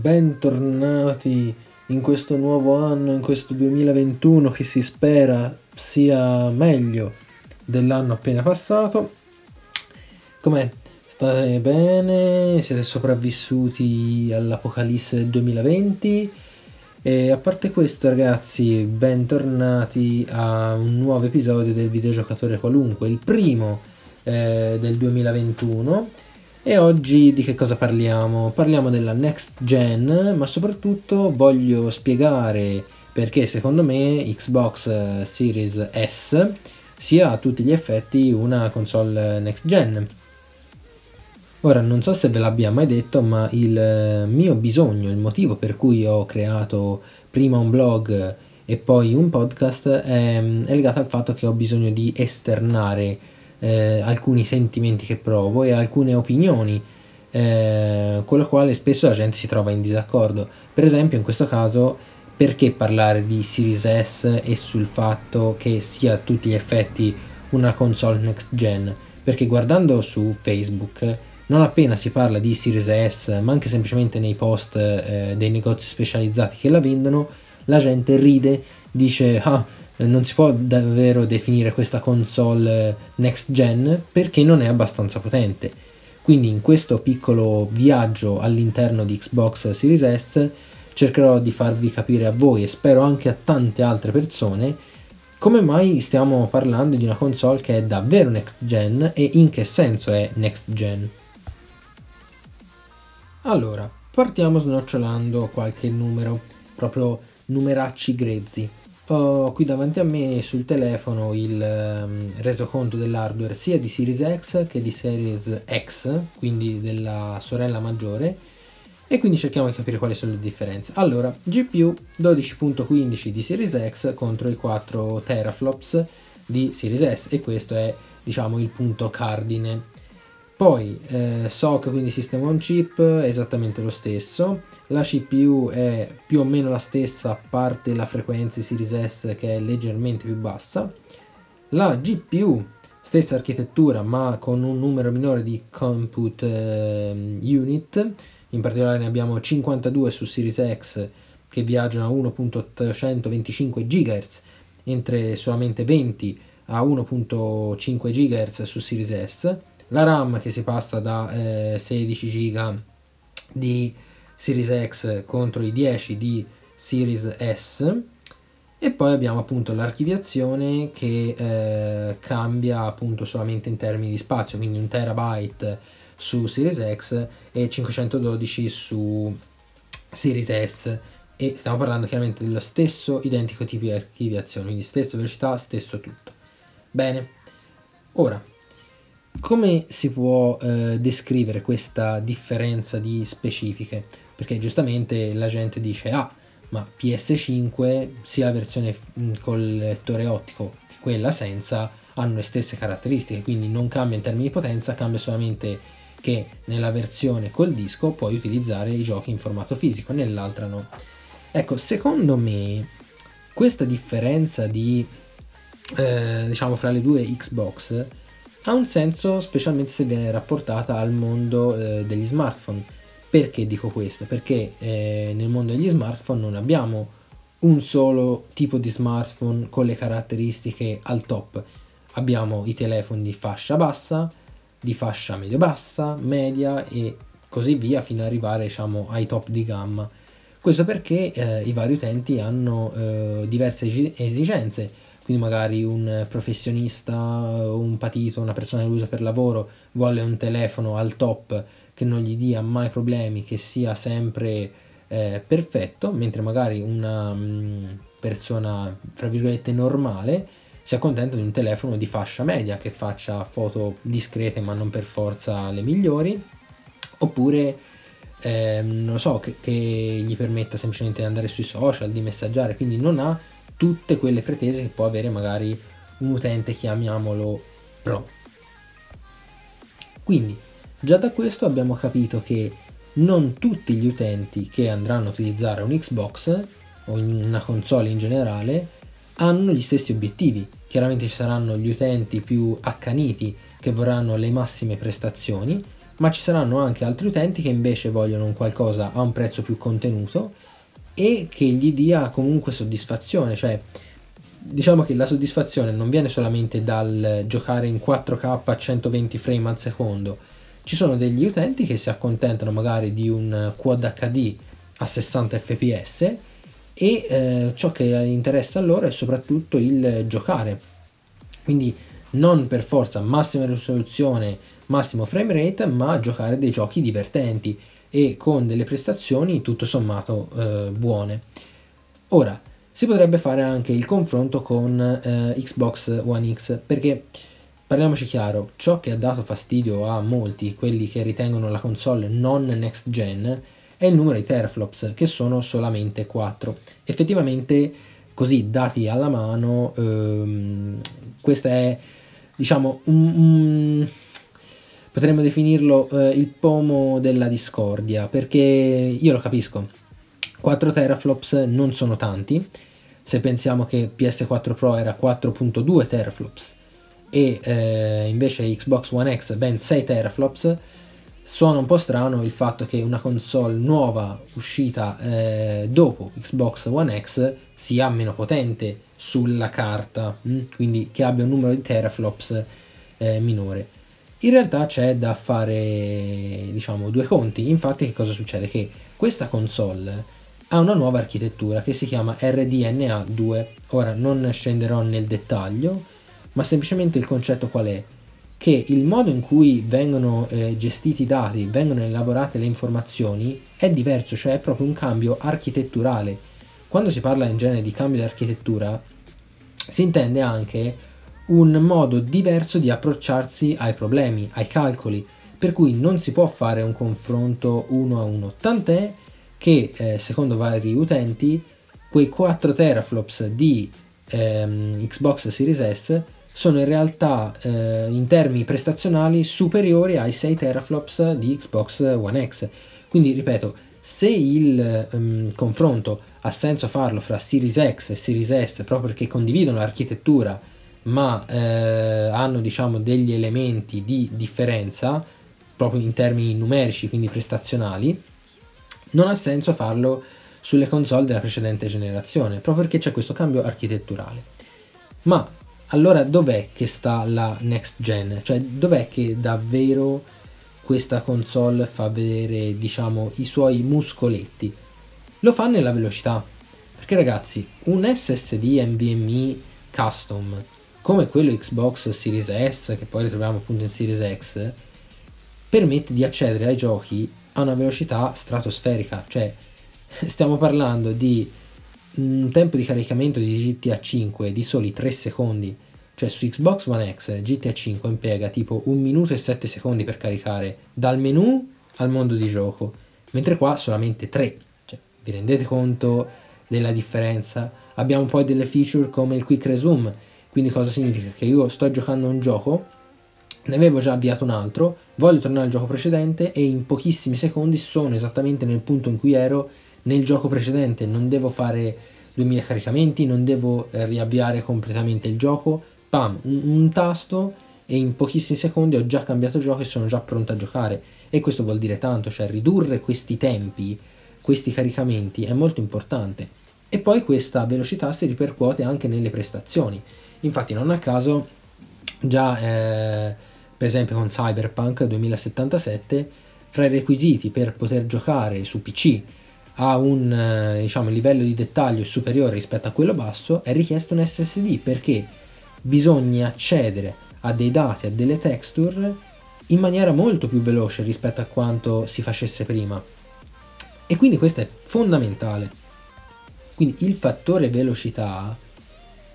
bentornati in questo nuovo anno, in questo 2021 che si spera sia meglio dell'anno appena passato. Com'è? State bene? Siete sopravvissuti all'apocalisse del 2020? E a parte questo ragazzi, bentornati a un nuovo episodio del videogiocatore qualunque, il primo eh, del 2021 e oggi di che cosa parliamo? Parliamo della next gen, ma soprattutto voglio spiegare perché secondo me Xbox Series S sia a tutti gli effetti una console next gen. Ora non so se ve l'abbia mai detto, ma il mio bisogno, il motivo per cui ho creato prima un blog e poi un podcast è, è legato al fatto che ho bisogno di esternare eh, alcuni sentimenti che provo e alcune opinioni eh, con le quali spesso la gente si trova in disaccordo. Per esempio in questo caso perché parlare di Series S e sul fatto che sia a tutti gli effetti una console next gen? Perché guardando su Facebook non appena si parla di Series S, ma anche semplicemente nei post eh, dei negozi specializzati che la vendono, la gente ride, dice ah non si può davvero definire questa console next gen perché non è abbastanza potente. Quindi in questo piccolo viaggio all'interno di Xbox Series S cercherò di farvi capire a voi e spero anche a tante altre persone come mai stiamo parlando di una console che è davvero next gen e in che senso è next gen. Allora, partiamo snocciolando qualche numero, proprio numeracci grezzi. Ho qui davanti a me sul telefono il um, resoconto dell'hardware sia di Series X che di Series X, quindi della sorella maggiore, e quindi cerchiamo di capire quali sono le differenze. Allora, GPU 12.15 di Series X contro i 4 teraflops di Series S e questo è diciamo il punto cardine. Poi eh, SOC, quindi System on Chip, esattamente lo stesso la CPU è più o meno la stessa a parte la frequenza Series S che è leggermente più bassa. La GPU, stessa architettura ma con un numero minore di compute eh, unit, in particolare ne abbiamo 52 su Series X che viaggiano a 1.825 GHz, mentre solamente 20 a 1.5 GHz su Series S. La RAM che si passa da eh, 16 GB di Series X contro i 10 di Series S. E poi abbiamo appunto l'archiviazione che eh, cambia appunto solamente in termini di spazio, quindi un terabyte su Series X e 512 su Series S. E stiamo parlando chiaramente dello stesso identico tipo di archiviazione, quindi stessa velocità, stesso tutto. Bene, ora come si può eh, descrivere questa differenza di specifiche? perché giustamente la gente dice ah ma PS5 sia la versione mm, col lettore ottico che quella senza hanno le stesse caratteristiche quindi non cambia in termini di potenza cambia solamente che nella versione col disco puoi utilizzare i giochi in formato fisico nell'altra no ecco secondo me questa differenza di eh, diciamo fra le due Xbox ha un senso specialmente se viene rapportata al mondo eh, degli smartphone perché dico questo? Perché eh, nel mondo degli smartphone non abbiamo un solo tipo di smartphone con le caratteristiche al top. Abbiamo i telefoni di fascia bassa, di fascia medio-bassa, media e così via fino ad arrivare diciamo, ai top di gamma. Questo perché eh, i vari utenti hanno eh, diverse esigenze, quindi magari un professionista, un patito, una persona che lo usa per lavoro vuole un telefono al top che non gli dia mai problemi, che sia sempre eh, perfetto, mentre magari una mm, persona, fra virgolette, normale si accontenta di un telefono di fascia media che faccia foto discrete ma non per forza le migliori, oppure eh, non lo so, che, che gli permetta semplicemente di andare sui social, di messaggiare, quindi non ha tutte quelle pretese che può avere magari un utente, chiamiamolo pro. Quindi Già da questo abbiamo capito che non tutti gli utenti che andranno a utilizzare un Xbox o una console in generale hanno gli stessi obiettivi. Chiaramente ci saranno gli utenti più accaniti che vorranno le massime prestazioni, ma ci saranno anche altri utenti che invece vogliono un qualcosa a un prezzo più contenuto e che gli dia comunque soddisfazione, cioè diciamo che la soddisfazione non viene solamente dal giocare in 4K a 120 frame al secondo, ci sono degli utenti che si accontentano magari di un Quad HD a 60 fps e eh, ciò che interessa loro è soprattutto il giocare. Quindi non per forza massima risoluzione, massimo frame rate, ma giocare dei giochi divertenti e con delle prestazioni tutto sommato eh, buone. Ora, si potrebbe fare anche il confronto con eh, Xbox One X perché parliamoci chiaro, ciò che ha dato fastidio a molti, quelli che ritengono la console non next gen, è il numero di teraflops, che sono solamente 4. Effettivamente, così dati alla mano, ehm, questo è, diciamo, un, un potremmo definirlo eh, il pomo della discordia, perché io lo capisco, 4 teraflops non sono tanti, se pensiamo che PS4 Pro era 4.2 teraflops e eh, invece Xbox One X ben 6 teraflops, Suona un po' strano il fatto che una console nuova uscita eh, dopo Xbox One X sia meno potente sulla carta? Mm? quindi che abbia un numero di teraflops eh, minore. In realtà c'è da fare, diciamo, due conti. Infatti, che cosa succede? Che questa console ha una nuova architettura che si chiama RDNA 2. Ora non scenderò nel dettaglio, ma semplicemente il concetto qual è? che il modo in cui vengono eh, gestiti i dati, vengono elaborate le informazioni è diverso, cioè è proprio un cambio architetturale. Quando si parla in genere di cambio di architettura, si intende anche un modo diverso di approcciarsi ai problemi, ai calcoli, per cui non si può fare un confronto uno a uno, tant'è che eh, secondo vari utenti quei 4 teraflops di ehm, Xbox Series S sono in realtà eh, in termini prestazionali superiori ai 6 teraflops di Xbox One X. Quindi ripeto, se il um, confronto ha senso farlo fra Series X e Series S proprio perché condividono l'architettura ma eh, hanno diciamo degli elementi di differenza proprio in termini numerici quindi prestazionali non ha senso farlo sulle console della precedente generazione proprio perché c'è questo cambio architetturale ma allora dov'è che sta la next gen? Cioè dov'è che davvero questa console fa vedere, diciamo, i suoi muscoletti? Lo fa nella velocità. Perché ragazzi, un SSD NVMe custom come quello Xbox Series S, che poi ritroviamo appunto in Series X, permette di accedere ai giochi a una velocità stratosferica, cioè stiamo parlando di un tempo di caricamento di GTA 5 di soli 3 secondi, cioè su Xbox One X GTA 5 impiega tipo 1 minuto e 7 secondi per caricare dal menu al mondo di gioco, mentre qua solamente 3. Cioè, vi rendete conto della differenza? Abbiamo poi delle feature come il quick resume, quindi cosa significa? Che io sto giocando un gioco, ne avevo già avviato un altro, voglio tornare al gioco precedente e in pochissimi secondi sono esattamente nel punto in cui ero nel gioco precedente, non devo fare 2000 caricamenti, non devo eh, riavviare completamente il gioco, pam, un, un, tasto e in pochissimi secondi ho già cambiato gioco e sono già pronto a giocare. E questo vuol dire tanto, cioè ridurre questi tempi, questi caricamenti è molto importante. E poi questa velocità si ripercuote anche nelle prestazioni, infatti non a caso già eh, per esempio con Cyberpunk 2077 fra i requisiti per poter giocare su PC a un eh, diciamo, livello di dettaglio superiore rispetto a quello basso, è richiesto un SSD perché bisogna accedere a dei dati, a delle texture in maniera molto più veloce rispetto a quanto si facesse prima. E quindi questo è fondamentale. Quindi il fattore velocità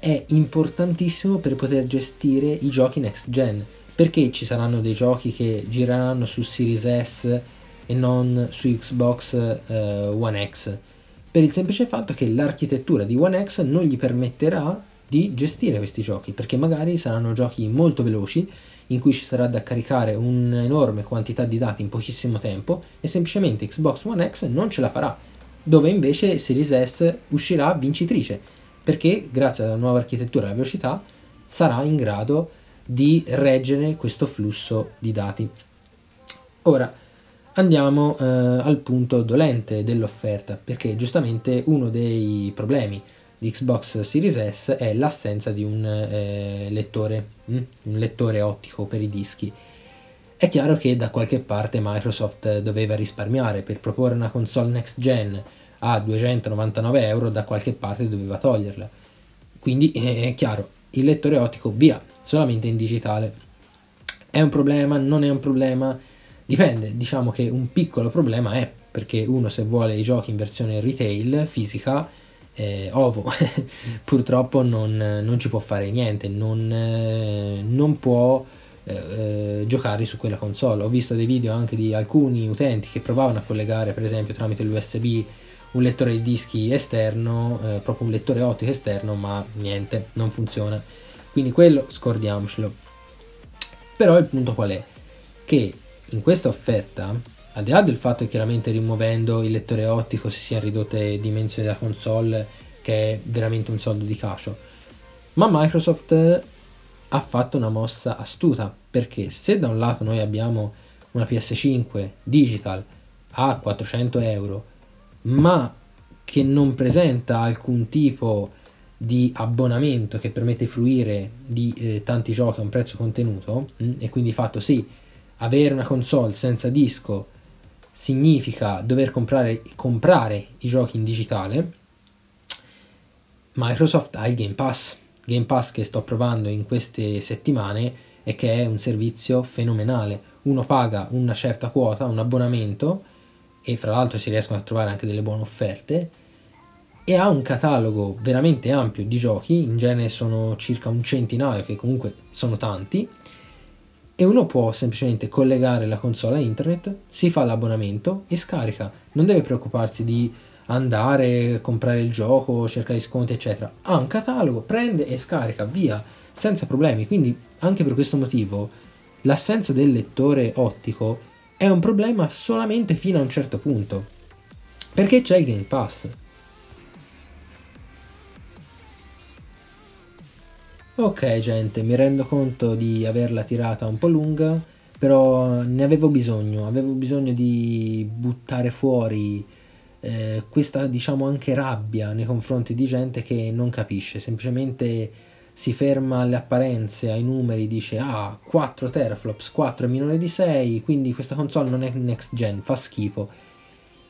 è importantissimo per poter gestire i giochi next gen, perché ci saranno dei giochi che gireranno su Series S e non su Xbox eh, One X, per il semplice fatto che l'architettura di One X non gli permetterà di gestire questi giochi, perché magari saranno giochi molto veloci in cui ci sarà da caricare un'enorme quantità di dati in pochissimo tempo e semplicemente Xbox One X non ce la farà, dove invece Series S uscirà vincitrice, perché grazie alla nuova architettura e alla velocità sarà in grado di reggere questo flusso di dati. Ora andiamo eh, al punto dolente dell'offerta, perché giustamente uno dei problemi di Xbox Series S è l'assenza di un eh, lettore, mm? un lettore ottico per i dischi. È chiaro che da qualche parte Microsoft doveva risparmiare per proporre una console next gen a 299 euro, da qualche parte doveva toglierla. Quindi è chiaro, il lettore ottico via, solamente in digitale. È un problema? Non è un problema? Dipende, diciamo che un piccolo problema è, perché uno se vuole i giochi in versione retail, fisica, eh, ovo, purtroppo non, non, ci può fare niente, non, eh, non può eh, eh giocare su quella console. Ho visto dei video anche di alcuni utenti che provavano a collegare, per esempio, tramite l'USB un lettore di dischi esterno, eh, proprio un lettore ottico esterno, ma niente, non funziona. Quindi quello scordiamocelo. Però il punto qual è? Che in questa offerta, al di là del fatto che chiaramente rimuovendo il lettore ottico si siano ridotte dimensioni della console, che è veramente un soldo di cacio, ma Microsoft ha fatto una mossa astuta, perché se da un lato noi abbiamo una PS5 digital a 400 euro ma che non presenta alcun tipo di abbonamento che permette fruire di eh, tanti giochi a un prezzo contenuto mh? Mm, e quindi fatto sì avere una console senza disco significa dover comprare, comprare i giochi in digitale Microsoft ha il Game Pass Game Pass che sto provando in queste settimane e che è un servizio fenomenale uno paga una certa quota un abbonamento e fra l'altro si riescono a trovare anche delle buone offerte e ha un catalogo veramente ampio di giochi, in genere sono circa un centinaio che comunque sono tanti e uno può semplicemente collegare la console a internet, si fa l'abbonamento e scarica, non deve preoccuparsi di andare, comprare il gioco, cercare sconti eccetera, ha un catalogo, prende e scarica via senza problemi, quindi anche per questo motivo l'assenza del lettore ottico è un problema solamente fino a un certo punto. Perché c'è il Game Pass. Ok gente, mi rendo conto di averla tirata un po' lunga, però ne avevo bisogno, avevo bisogno di buttare fuori eh, questa diciamo anche rabbia nei confronti di gente che non capisce, semplicemente si ferma alle apparenze, ai numeri, dice ah 4 teraflops, 4 è minore di 6, quindi questa console non è next gen, fa schifo.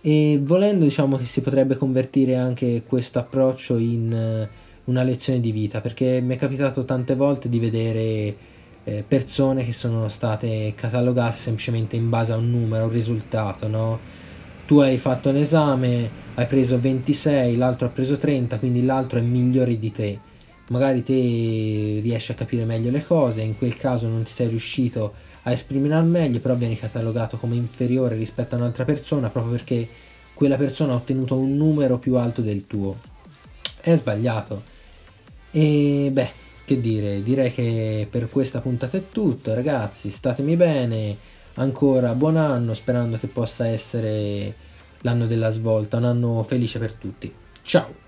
E volendo diciamo che si potrebbe convertire anche questo approccio in uh, una lezione di vita, perché mi è capitato tante volte di vedere eh, persone che sono state catalogate semplicemente in base a un numero, a un risultato, no? Tu hai fatto un esame, hai preso 26, l'altro ha preso 30, quindi l'altro è migliore di te magari te riesci a capire meglio le cose, in quel caso non ti sei riuscito a esprimere al meglio, però vieni catalogato come inferiore rispetto a un'altra persona proprio perché quella persona ha ottenuto un numero più alto del tuo. È sbagliato. E beh, che dire, direi che per questa puntata è tutto, ragazzi, statemi bene, ancora buon anno, sperando che possa essere l'anno della svolta, un anno felice per tutti. Ciao!